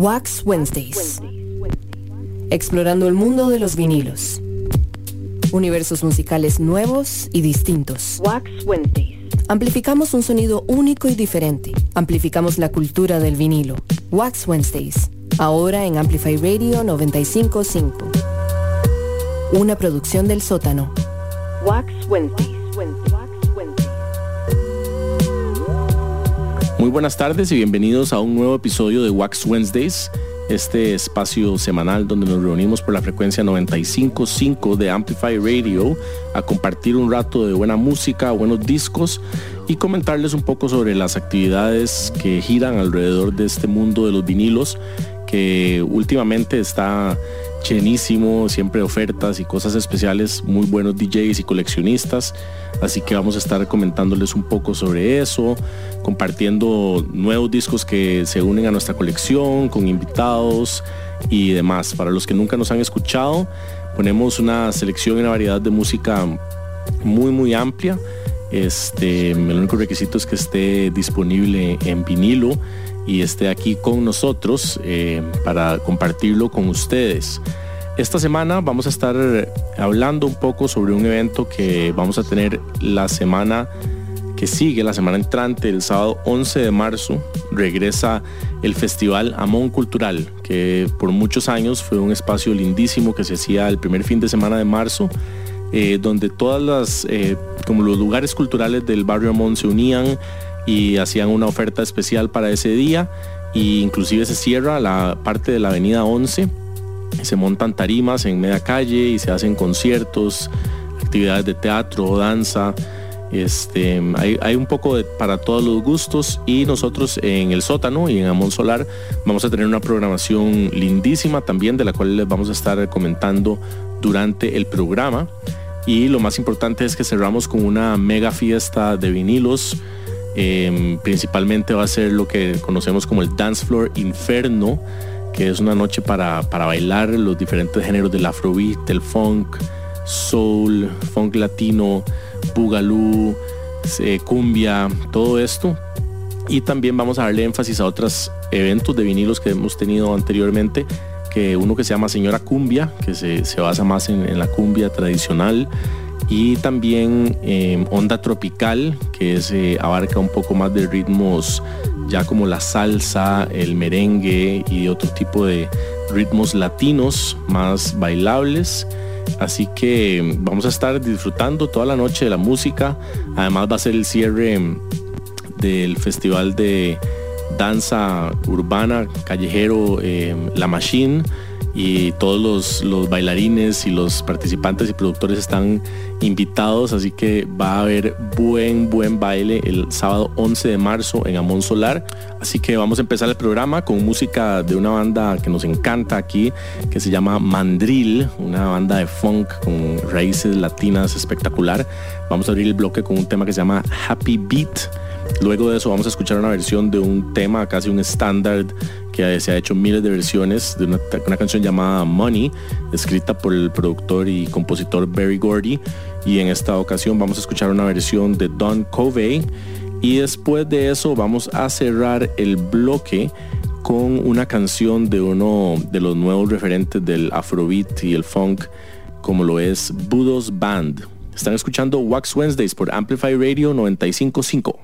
Wax Wednesdays. Explorando el mundo de los vinilos. Universos musicales nuevos y distintos. Wax Wednesdays. Amplificamos un sonido único y diferente. Amplificamos la cultura del vinilo. Wax Wednesdays. Ahora en Amplify Radio 955. Una producción del sótano. Wax Wednesdays. Muy buenas tardes y bienvenidos a un nuevo episodio de Wax Wednesdays, este espacio semanal donde nos reunimos por la frecuencia 95.5 de Amplify Radio a compartir un rato de buena música, buenos discos y comentarles un poco sobre las actividades que giran alrededor de este mundo de los vinilos que últimamente está llenísimo, siempre ofertas y cosas especiales, muy buenos DJs y coleccionistas. Así que vamos a estar comentándoles un poco sobre eso, compartiendo nuevos discos que se unen a nuestra colección, con invitados y demás. Para los que nunca nos han escuchado, ponemos una selección y una variedad de música muy muy amplia. Este, el único requisito es que esté disponible en vinilo y esté aquí con nosotros eh, para compartirlo con ustedes. Esta semana vamos a estar hablando un poco sobre un evento que vamos a tener la semana que sigue, la semana entrante, el sábado 11 de marzo, regresa el Festival Amón Cultural, que por muchos años fue un espacio lindísimo que se hacía el primer fin de semana de marzo, eh, donde todas las, eh, como los lugares culturales del barrio Amón se unían y hacían una oferta especial para ese día. E inclusive se cierra la parte de la avenida 11 se montan tarimas en media calle y se hacen conciertos actividades de teatro danza. Este, hay, un poco de, para todos los gustos. Y nosotros en el sótano y en Amón Solar vamos a tener una programación lindísima también de la cual les vamos a estar comentando durante el programa. Y lo más importante es que cerramos con una mega fiesta de vinilos Em, principalmente va a ser lo que conocemos como el Dance Floor Inferno, que es una noche para, bailar los diferentes géneros del afrobeat, el funk, soul, funk latino, boogaloo, eh, cumbia, todo esto. Y también vamos a darle énfasis a otros eventos de vinilos que hemos tenido anteriormente, que uno que se llama Señora Cumbia, que se, basa más en la cumbia tradicional y también eh, Onda Tropical, que es, eh, abarca un poco más de ritmos ya como la salsa, el merengue y otro tipo de ritmos latinos más bailables. Así que vamos a estar disfrutando toda la noche de la música. Además va a ser el cierre del festival de danza urbana callejero eh, La Machine y todos los, bailarines y los participantes y productores están invitados, así que va a haber buen, buen baile el sábado 11 de marzo en Amón Solar. Así que vamos a empezar el programa con música de una banda que nos encanta aquí, que se llama Mandril, una banda de funk con raíces latinas espectacular. Vamos a abrir el bloque con un tema que se llama Happy Beat. Luego de eso vamos a escuchar una versión de un tema, casi un estándar que se ha hecho miles de versiones de una, canción llamada Money, escrita por el productor y compositor Barry Gordy. Y en esta ocasión vamos a escuchar una versión de Don Covey. Y después de eso vamos a cerrar el bloque con una canción de uno de los nuevos referentes del afrobeat y el funk, como lo es Budos Band. Están escuchando Wax Wednesdays por Amplify Radio 955.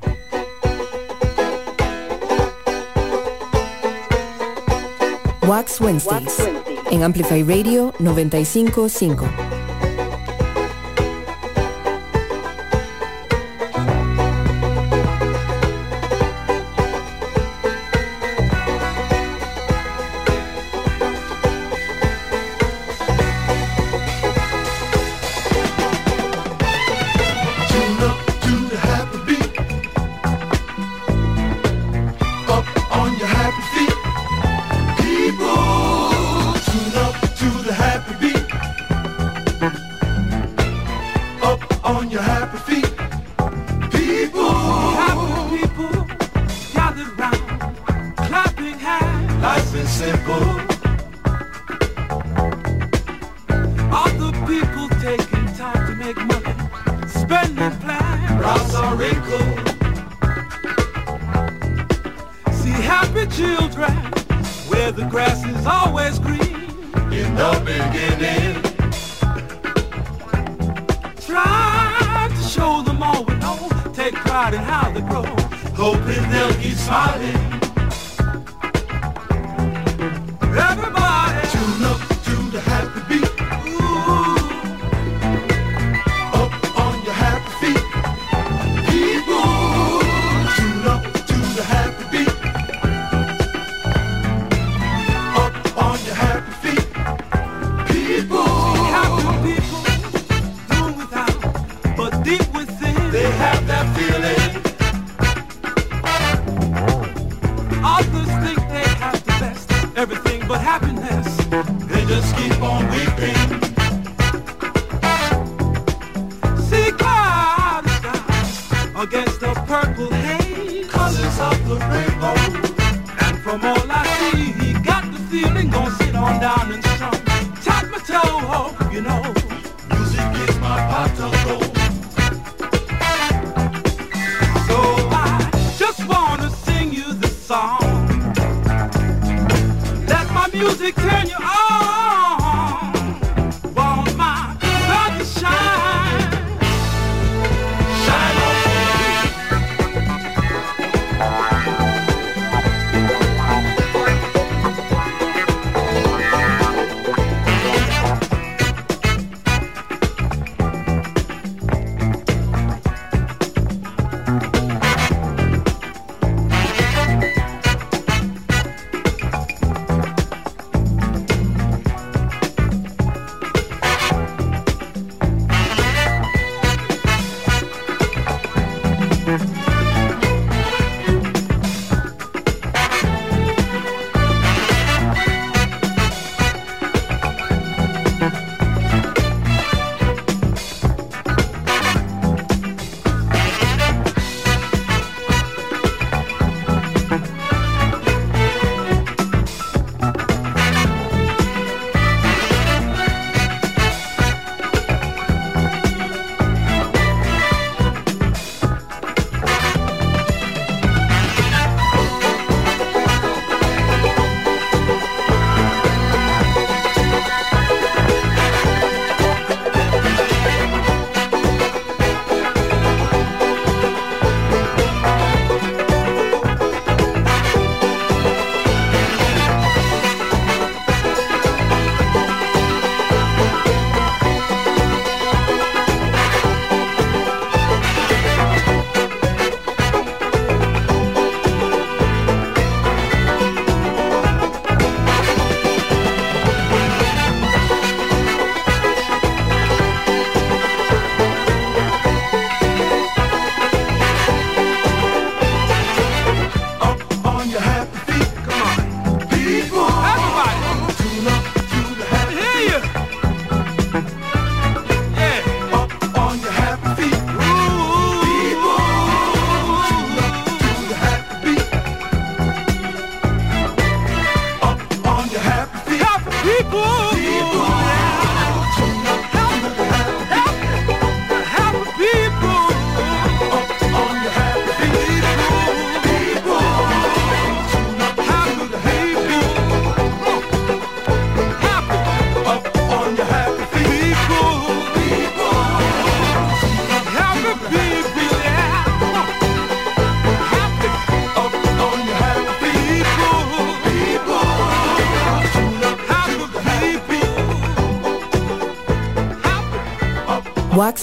Wax Wednesdays en Amplify Radio 955. promote.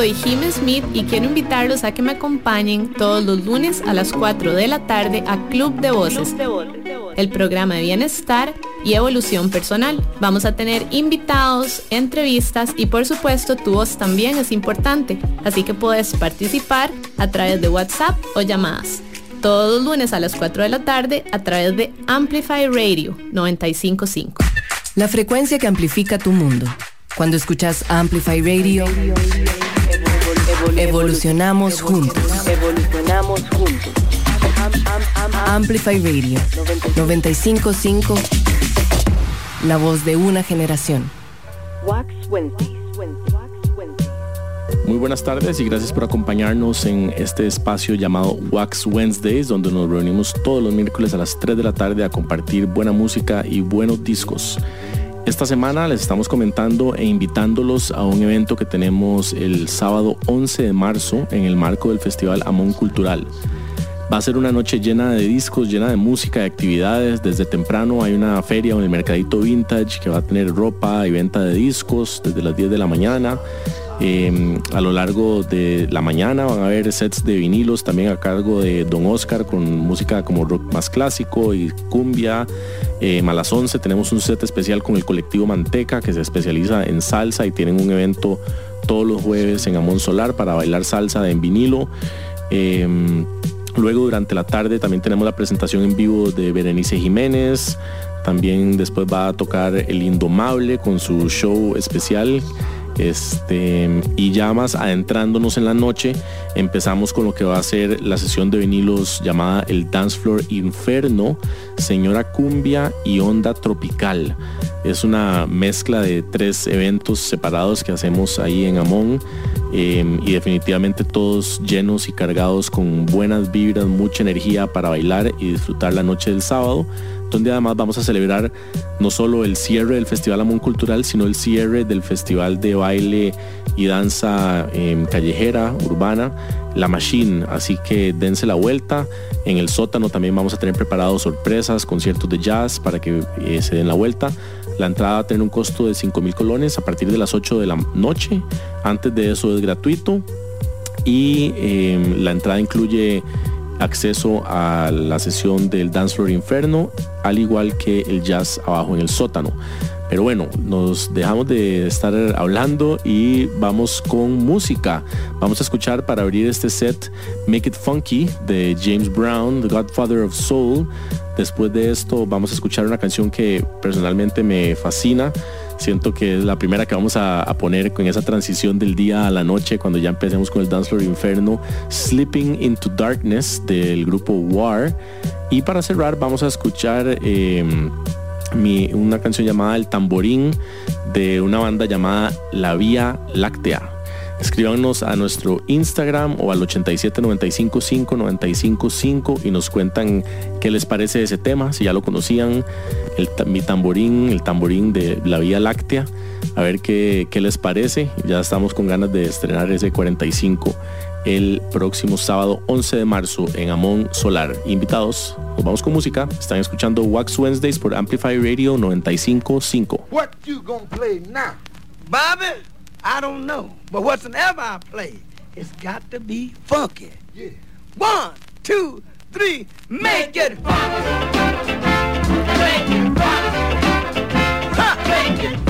Soy Jim Smith y quiero invitarlos a que me acompañen todos los lunes a las 4 de la tarde a Club de Voces, el programa de bienestar y evolución personal. Vamos a tener invitados, entrevistas y por supuesto tu voz también es importante, así que puedes participar a través de WhatsApp o llamadas. Todos los lunes a las 4 de la tarde a través de Amplify Radio 955. La frecuencia que amplifica tu mundo. Cuando escuchas Amplify Radio, evolucionamos juntos. Evolucionamos juntos. Amplify Radio 955, la voz de una generación. Muy buenas tardes y gracias por acompañarnos en este espacio llamado Wax Wednesdays, donde nos reunimos todos los miércoles a las 3 de la tarde a compartir buena música y buenos discos. Esta semana les estamos comentando e invitándolos a un evento que tenemos el sábado 11 de marzo en el marco del Festival Amón Cultural. Va a ser una noche llena de discos, llena de música, de actividades. Desde temprano hay una feria en el mercadito vintage que va a tener ropa y venta de discos desde las 10 de la mañana. Em, a lo largo de la mañana van a haber sets de vinilos también a cargo de Don Oscar con música como rock más clásico y cumbia. Eh, a las 11 tenemos un set especial con el colectivo Manteca que se especializa en salsa y tienen un evento todos los jueves en Amón Solar para bailar salsa en vinilo. Em, luego durante la tarde también tenemos la presentación en vivo de Berenice Jiménez. También después va a tocar El Indomable con su show especial este, y ya más adentrándonos en la noche, empezamos con lo que va a ser la sesión de vinilos llamada el Dance Floor Inferno, Señora Cumbia y Onda Tropical. Es una mezcla de tres eventos separados que hacemos ahí en Amón em, y definitivamente todos llenos y cargados con buenas vibras, mucha energía para bailar y disfrutar la noche del sábado donde además vamos a celebrar no solo el cierre del Festival Amón Cultural, sino el cierre del Festival de Baile y Danza em, Callejera, Urbana, La Machine. Así que dense la vuelta. En el sótano también vamos a tener preparados sorpresas, conciertos de jazz para que eh, se den la vuelta. La entrada va a tener un costo de 5 mil colones a partir de las 8 de la noche. Antes de eso es gratuito. Y em, la entrada incluye acceso a la sesión del Dance Floor Inferno, al igual que el jazz abajo en el sótano. Pero bueno, nos dejamos de estar hablando y vamos con música. Vamos a escuchar para abrir este set Make It Funky de James Brown, The Godfather of Soul. Después de esto vamos a escuchar una canción que personalmente me fascina siento que es la primera que vamos a, poner con esa transición del día a la noche cuando ya empecemos con el Dance Floor Inferno, Slipping into Darkness del grupo War. Y para cerrar vamos a escuchar em, una canción llamada El Tamborín de una banda llamada La Vía Láctea. Escríbanos a nuestro Instagram o al 87955 y nos cuentan qué les parece ese tema, si ya lo conocían, el, mi tamborín, el tamborín de la Vía Láctea, a ver qué, qué les parece. Ya estamos con ganas de estrenar ese 45 el próximo sábado 11 de marzo en Amón Solar. Invitados, nos vamos con música. Están escuchando Wax Wednesdays por Amplify Radio 955. What you gonna play now? Bobby? I don't know. But whatsoever I play, it's got to be funky. Yeah. One, two, three, make it funky. Make it funky. Ha! Make it funky.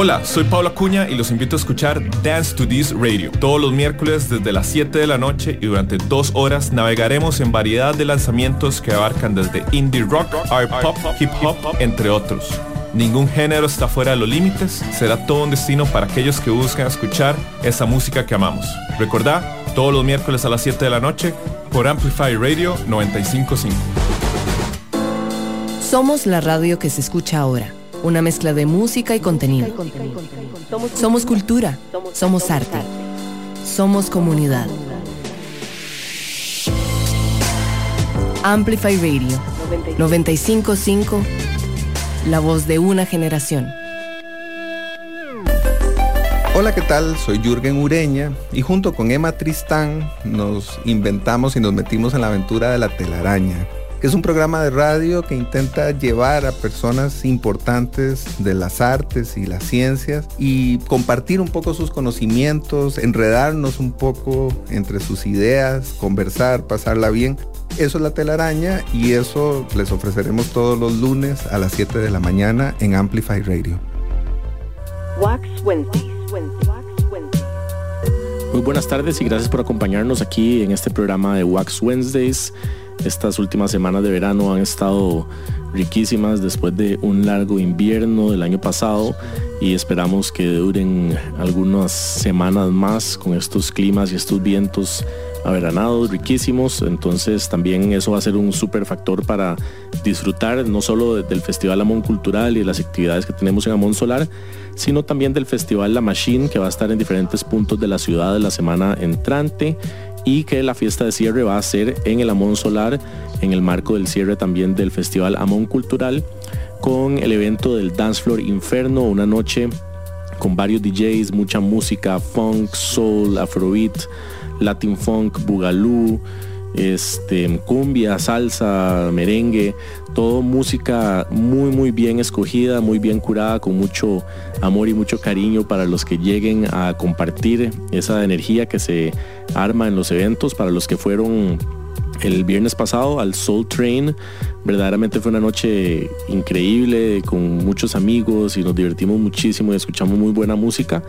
Hola, soy Pablo Acuña y los invito a escuchar Dance to This Radio. Todos los miércoles desde las 7 de la noche y durante dos horas navegaremos en variedad de lanzamientos que abarcan desde indie rock, art pop, hip hop, entre otros. Ningún género está fuera de los límites, será todo un destino para aquellos que buscan escuchar esa música que amamos. Recordá, todos los miércoles a las 7 de la noche por Amplify Radio 955. Somos la radio que se escucha ahora una mezcla de música y contenido. Somos cultura, somos arte, somos comunidad. Amplify Radio. 955, la voz de una generación. Hola, ¿qué tal? Soy Jürgen Ureña y junto con Emma Tristán nos inventamos y nos metimos en la aventura de la telaraña que es un programa de radio que intenta llevar a personas importantes de las artes y las ciencias y compartir un poco sus conocimientos, enredarnos un poco entre sus ideas, conversar, pasarla bien. Eso es la telaraña y eso les ofreceremos todos los lunes a las 7 de la mañana en Amplify Radio. Wax Wednesdays. Muy buenas tardes y gracias por acompañarnos aquí en este programa de Wax Wednesdays. Estas últimas semanas de verano han estado riquísimas después de un largo invierno del año pasado y esperamos que duren algunas semanas más con estos climas y estos vientos averanados riquísimos. Entonces también eso va a ser un super factor para disfrutar no solo del Festival Amón Cultural y las actividades que tenemos en Amón Solar, sino también del Festival La Machine que va a estar en diferentes puntos de la ciudad de la semana entrante y que la fiesta de cierre va a ser en el Amón Solar, en el marco del cierre también del Festival Amón Cultural, con el evento del Dance Floor Inferno, una noche con varios DJs, mucha música, funk, soul, afrobeat, latin funk, bugalú, este, cumbia, salsa, merengue, todo música muy muy bien escogida, muy bien curada, con mucho amor y mucho cariño para los que lleguen a compartir esa energía que se arma en los eventos, para los que fueron el viernes pasado al Soul Train. Verdaderamente fue una noche increíble con muchos amigos y nos divertimos muchísimo y escuchamos muy buena música.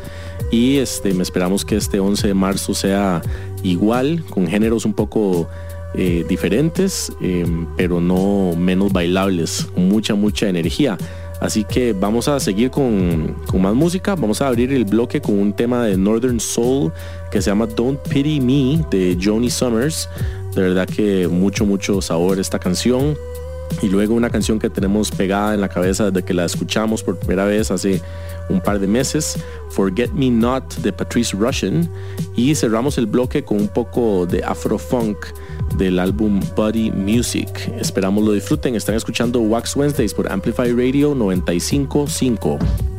Y este, esperamos que este 11 de marzo sea igual, con géneros un poco eh, diferentes, eh, pero no menos bailables, mucha, mucha energía. Así que vamos a seguir con, con, más música. Vamos a abrir el bloque con un tema de Northern Soul que se llama Don't Pity Me de Joni Summers. De verdad que mucho, mucho sabor esta canción. Y luego una canción que tenemos pegada en la cabeza desde que la escuchamos por primera vez hace un par de meses, Forget Me Not de Patrice Russian. Y cerramos el bloque con un poco de afrofunk del álbum Body Music. Esperamos lo disfruten. Están escuchando Wax Wednesdays por Amplify Radio 955.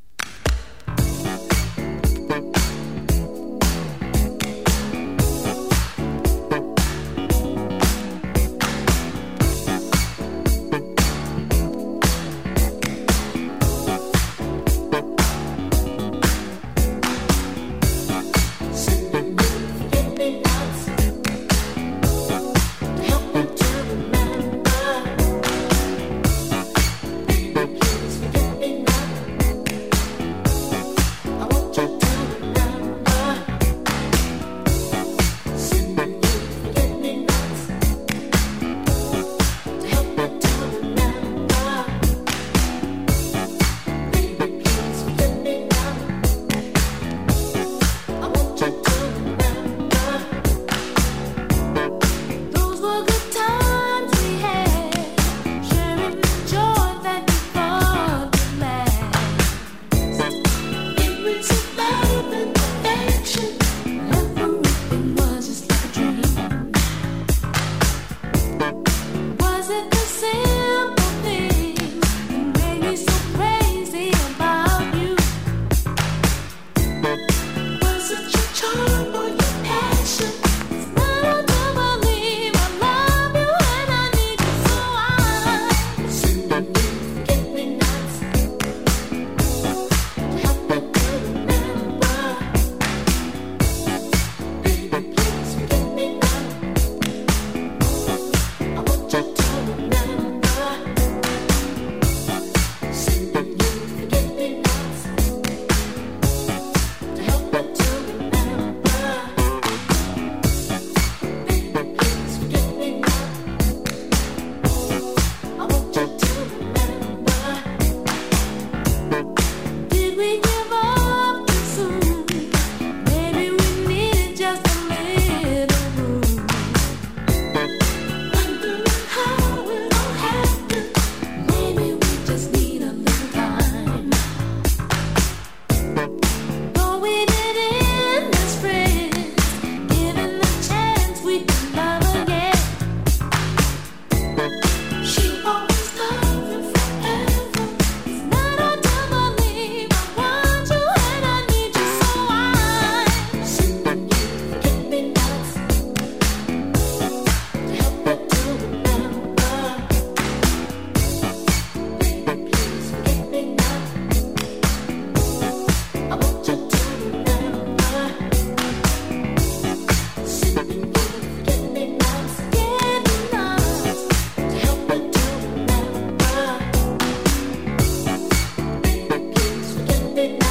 midnight.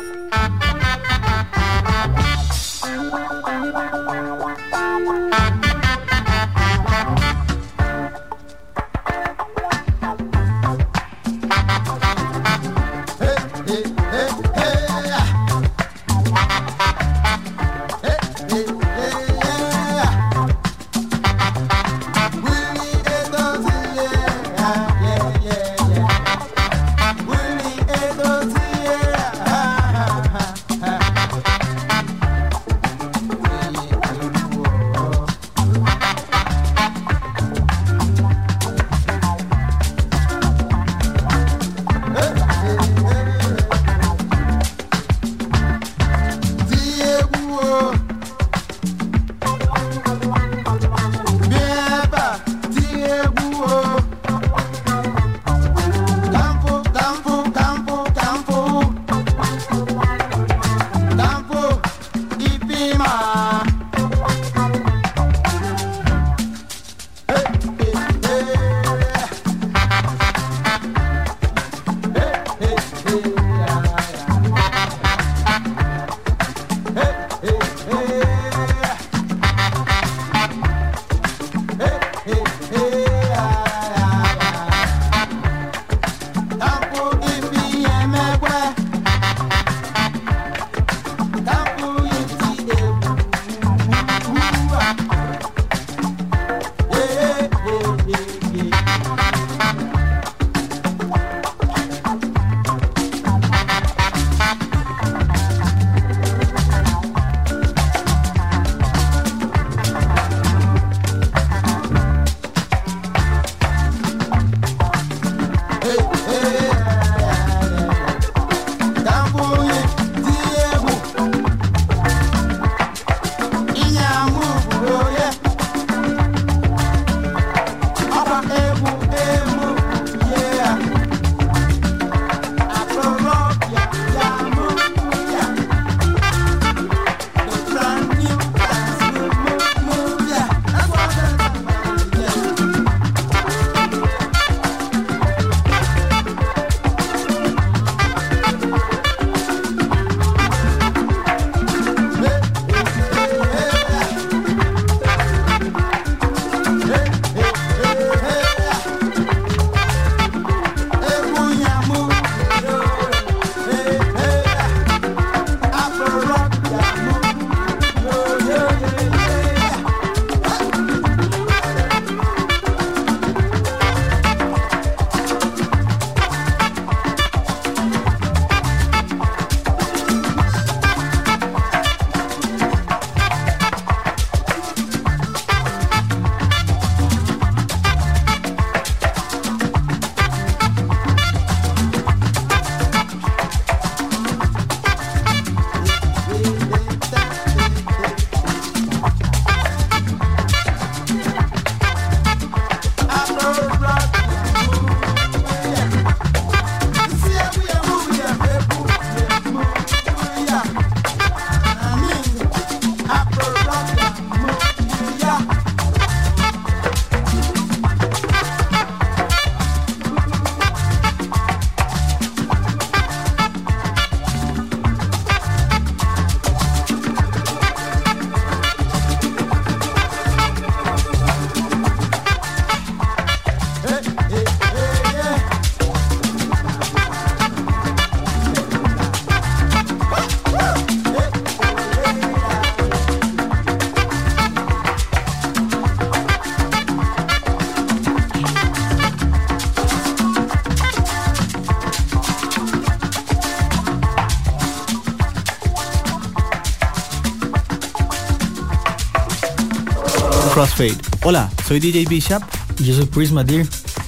Hola, soy DJ Bishop y yo soy Prisma Deer.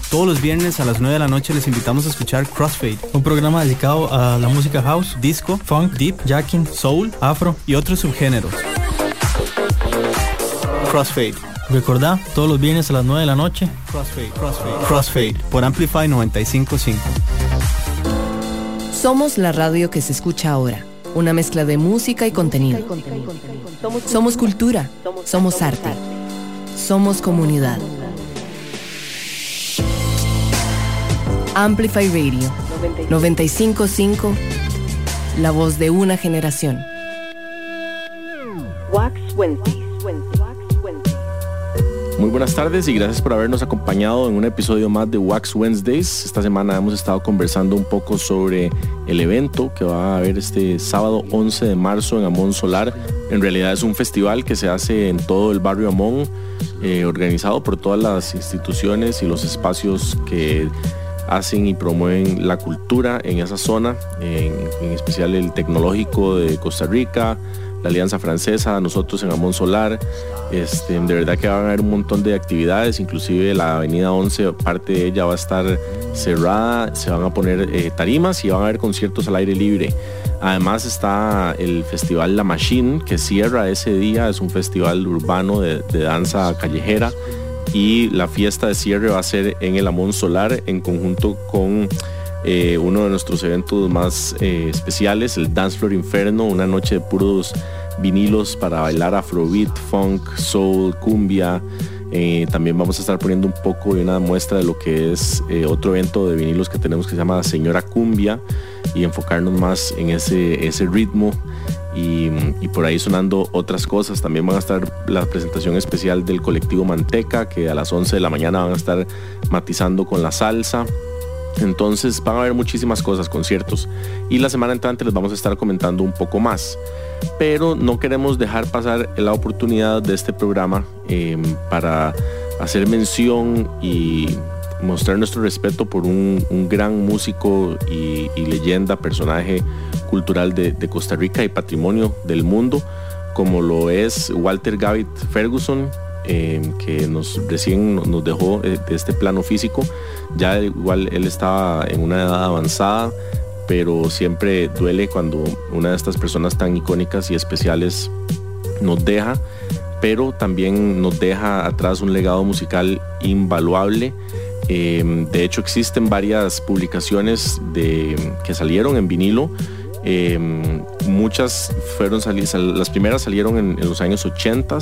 Todos los viernes a las 9 de la noche les invitamos a escuchar Crossfade, un programa dedicado a la música house, disco, funk, deep, jacking, soul, afro y otros subgéneros. Crossfade. Recordá, todos los viernes a las 9 de la noche. Crossfade, Crossfade, Crossfade por Amplify 955. Somos la radio que se escucha ahora. Una mezcla de música y contenido. Somos cultura. Somos arte. Somos comunidad. Amplify Radio 955, la voz de una generación. Wax Muy buenas tardes y gracias por habernos acompañado en un episodio más de Wax Wednesdays. Esta semana hemos estado conversando un poco sobre el evento que va a haber este sábado 11 de marzo en Amón Solar. En realidad es un festival que se hace en todo el barrio Amón eh, organizado por todas las instituciones y los espacios que hacen y promueven la cultura en esa zona, en, especial el tecnológico de Costa Rica, la Alianza Francesa, nosotros en Amón Solar. Este, de verdad que van a haber un montón de actividades, inclusive la Avenida 11, parte de ella va a estar cerrada, se van a poner eh, tarimas y van a haber conciertos al aire libre. Además está el Festival La Machine, que cierra ese día, es un festival urbano de, danza callejera y la fiesta de cierre va a ser en el Amón Solar en conjunto con eh, uno de nuestros eventos más eh, especiales, el Dance Floor Inferno, una noche de puros vinilos para bailar afrobeat, funk, soul, cumbia. Eh, también vamos a estar poniendo un poco de una muestra de lo que es otro evento de vinilos que tenemos que se llama Señora Cumbia y enfocarnos más en ese, ritmo y, por ahí sonando otras cosas. También van a estar la presentación especial del colectivo Manteca, que a las 11 de la mañana van a estar matizando con la salsa. Entonces van a haber muchísimas cosas, conciertos. Y la semana entrante les vamos a estar comentando un poco más. Pero no queremos dejar pasar la oportunidad de este programa em, para hacer mención y mostrar nuestro respeto por un, gran músico y, leyenda, personaje cultural de, Costa Rica y patrimonio del mundo, como lo es Walter Gavit Ferguson, eh, que nos recién nos dejó eh, de este plano físico. Ya igual él estaba en una edad avanzada, pero siempre duele cuando una de estas personas tan icónicas y especiales nos deja, pero también nos deja atrás un legado musical invaluable Em, de hecho, existen varias publicaciones de, que salieron en vinilo. Muchas fueron las primeras salieron en, los años 80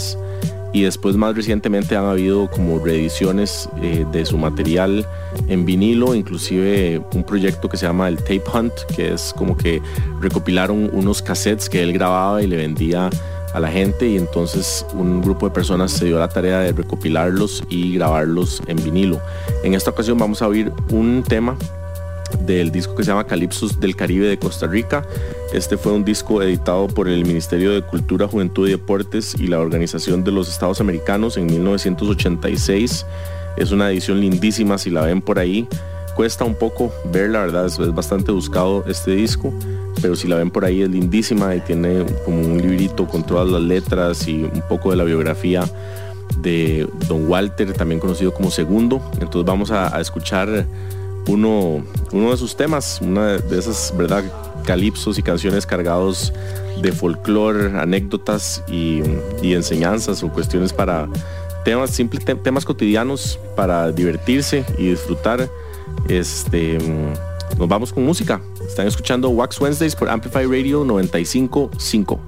y después más recientemente han habido como reediciones eh, de su material en vinilo, inclusive un proyecto que se llama el Tape Hunt, que es como que recopilaron unos cassettes que él grababa y le vendía a la gente y entonces un grupo de personas se dio la tarea de recopilarlos y grabarlos en vinilo. En esta ocasión vamos a oír un tema del disco que se llama Calipsos del Caribe de Costa Rica. Este fue un disco editado por el Ministerio de Cultura, Juventud y Deportes y la Organización de los Estados Americanos en 1986. Es una edición lindísima si la ven por ahí. Cuesta un poco verla, ¿verdad? Es bastante buscado este disco pero si la ven por ahí es lindísima y tiene como un librito con todas las letras y un poco de la biografía de Don Walter, también conocido como Segundo. Entonces vamos a, escuchar uno, uno de sus temas, una de esas, ¿verdad? Calipsos y canciones cargados de folclore, anécdotas y, y enseñanzas o cuestiones para temas, simples temas cotidianos para divertirse y disfrutar. Este, nos vamos con música. Están escuchando Wax Wednesdays por Amplify Radio 955.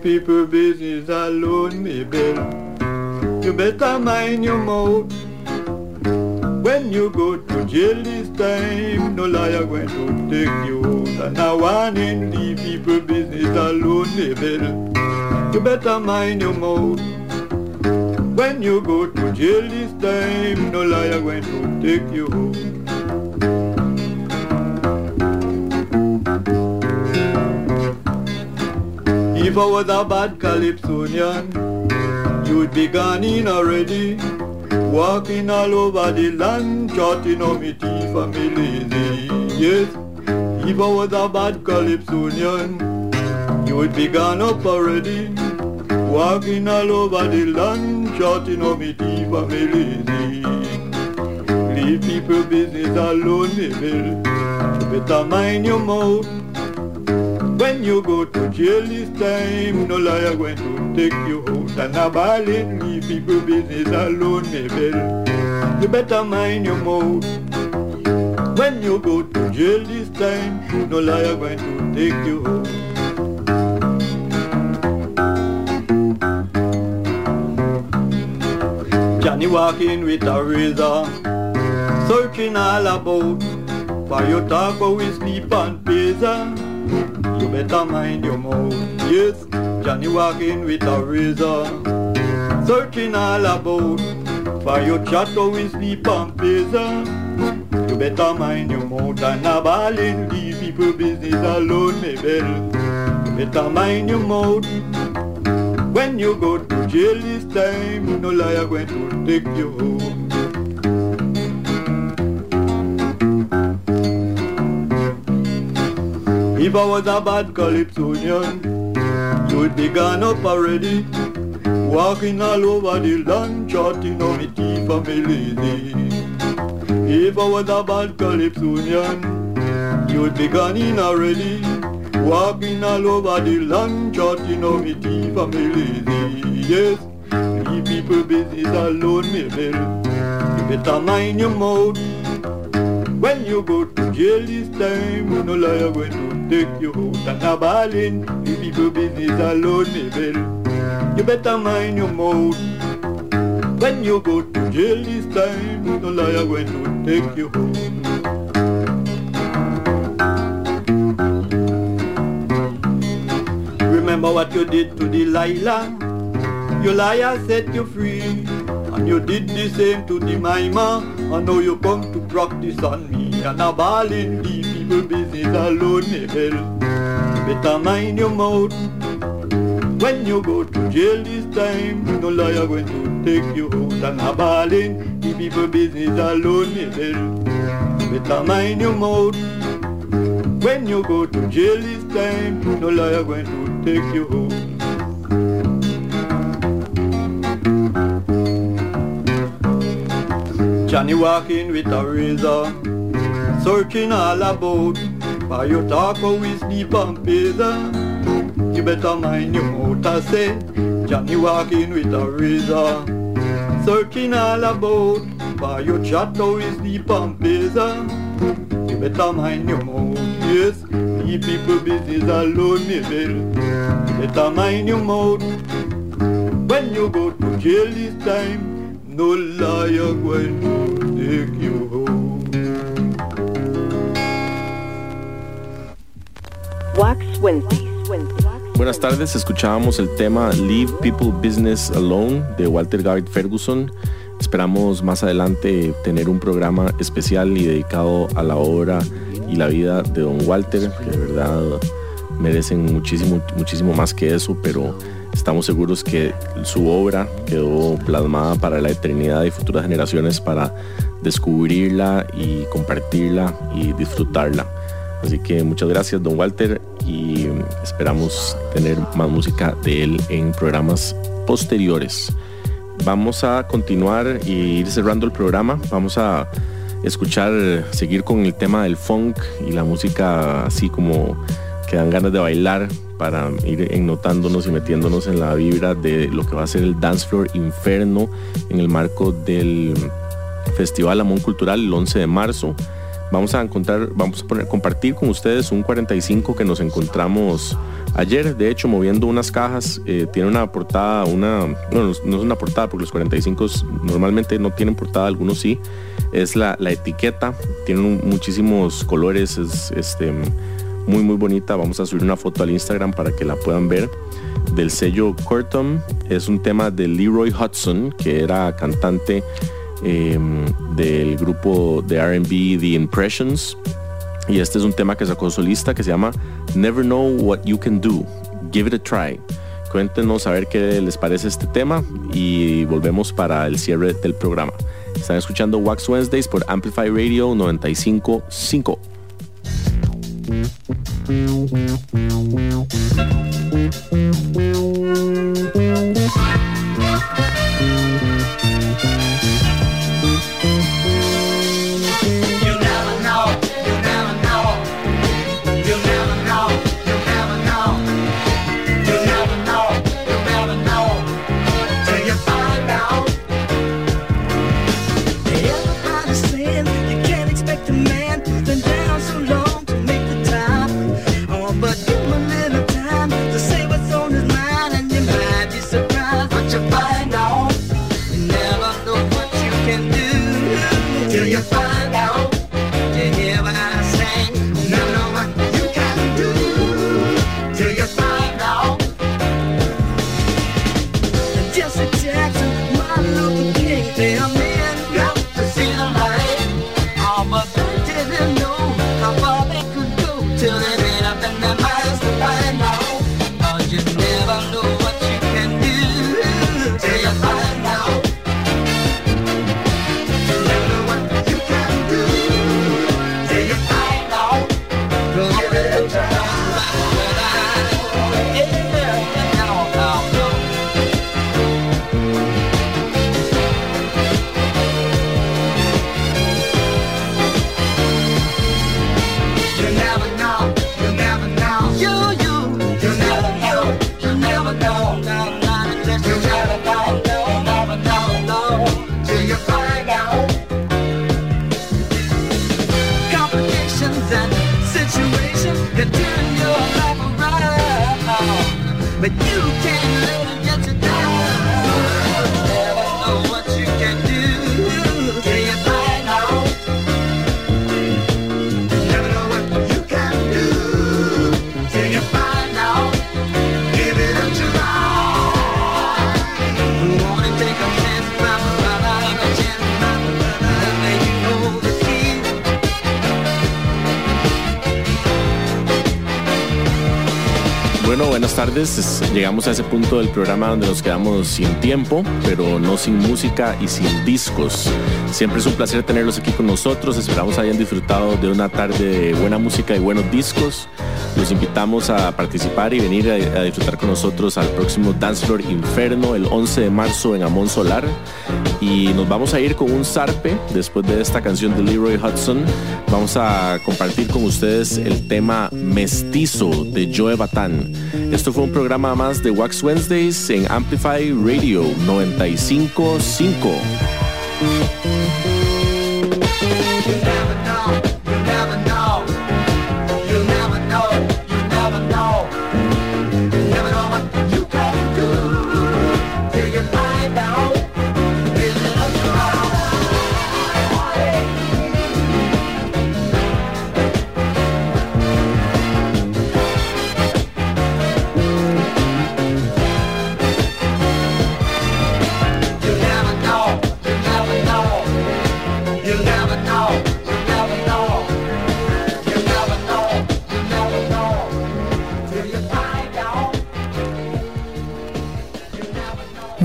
People business alone, me bill. You better mind your mouth. When you go to jail this time, no liar going to take you out. And I want in the people business alone, me bill. You better mind your mouth. When you go to jail this time, no liar going to take you home. If I was a bad Calypsonian, you'd be gone in already. Walking all over the land, charting on me teeth and me lazy. Yes, if I was a bad Calypsonian, you'd be gone up already. Walking all over the land, charting on me teeth and me lazy. Leave people business alone, bill. Better mind your mouth. When you go to jail this time, no liar going to take you out and a ballin' leave people business alone, Mabel. You better mind your mouth. When you go to jail this time, no liar going to take you out. Johnny walking with a razor, searching all about. For you talk how we sleep on pizza. You better mind your mouth. Yes, Johnny walking with a razor, searching all about. For your chat always sleep and pizza. You better mind your mouth and a ballin' leave people business alone, Mabel. You better mind your mouth. When you go to jail this time, no liar going to take you home. If I was a bad Calypsonian, you'd be up already. Walking all over the land, charting on me teeth and me. If I was a bad Calypsonian, you'd be gone in already. Walking all over the land, charting on me teeth and me lazy. Yes, leave people business alone, me bill. You better mind your mouth. When you go to jail this time, no liar going to a ballin'. You people business alone, me bill. You better mind your mouth. When you go to jail this time, no liar going to take you home. Remember what you did to Delilah? Your liar set you free. And you did the same to the Mima. I know you come to practice on me. And a ballin' leave people business alone, Nebel. Better mind your mouth. When you go to jail this time, no liar going to take you out. And a ballin' leave people business alone, Nebel. Better mind your mouth. When you go to jail this time, no liar going to take you home. Johnny walking with a razor, searching all about. By your talk sleep on pizza. You better mind your mouth, I say. Johnny walking with a razor, searching all about. By your chat sleep on pizza. You better mind your mouth, yes. Leave people business alone, me bill. Better mind your mouth. When you go to jail this time, no liar going to take you home. Buenas tardes, escuchábamos el tema Leave People Business Alone de Walter Garrett Ferguson. Esperamos más adelante tener un programa especial y dedicado a la obra y la vida de Don Walter, que de verdad merecen muchísimo, muchísimo más que eso, pero estamos seguros que su obra quedó plasmada para la eternidad y futuras generaciones para descubrirla y compartirla y disfrutarla. Así que muchas gracias, don Walter, y esperamos tener más música de él en programas posteriores. Vamos a continuar y ir cerrando el programa. Vamos a escuchar, seguir con el tema del funk y la música así como que dan ganas de bailar para ir ennotándonos y metiéndonos en la vibra de lo que va a ser el Dance Floor Inferno en el marco del Festival Amón Cultural el 11 de marzo. Vamos a encontrar, vamos a compartir con ustedes un 45 que nos encontramos ayer, de hecho, moviendo unas cajas. Eh, tiene una portada, una, no, no es una portada porque los 45 normalmente no tienen portada, algunos sí. Es la, etiqueta, tiene muchísimos colores, es este, muy muy bonita. Vamos a subir una foto al Instagram para que la puedan ver. Del sello Cortum es un tema de Leroy Hudson, que era cantante Em, del grupo de RB The Impressions. Y este es un tema que sacó solista que se llama Never Know What You Can Do. Give it a try. Cuéntenos a ver qué les parece este tema y volvemos para el cierre del programa. Están escuchando Wax Wednesdays por Amplify Radio 955. Llegamos a ese punto del programa donde nos quedamos sin tiempo, pero no sin música y sin discos. Siempre es un placer tenerlos aquí con nosotros. Esperamos hayan disfrutado de una tarde de buena música y buenos discos. Los invitamos a participar y venir a, disfrutar con nosotros al próximo Dance Floor Inferno el 11 de marzo en Amón Solar. Y nos vamos a ir con un zarpe después de esta canción de Leroy Hudson. Vamos a compartir con ustedes el tema Mestizo de Joe Batán. Esto fue un programa más de Wax Wednesdays en Amplify Radio 955.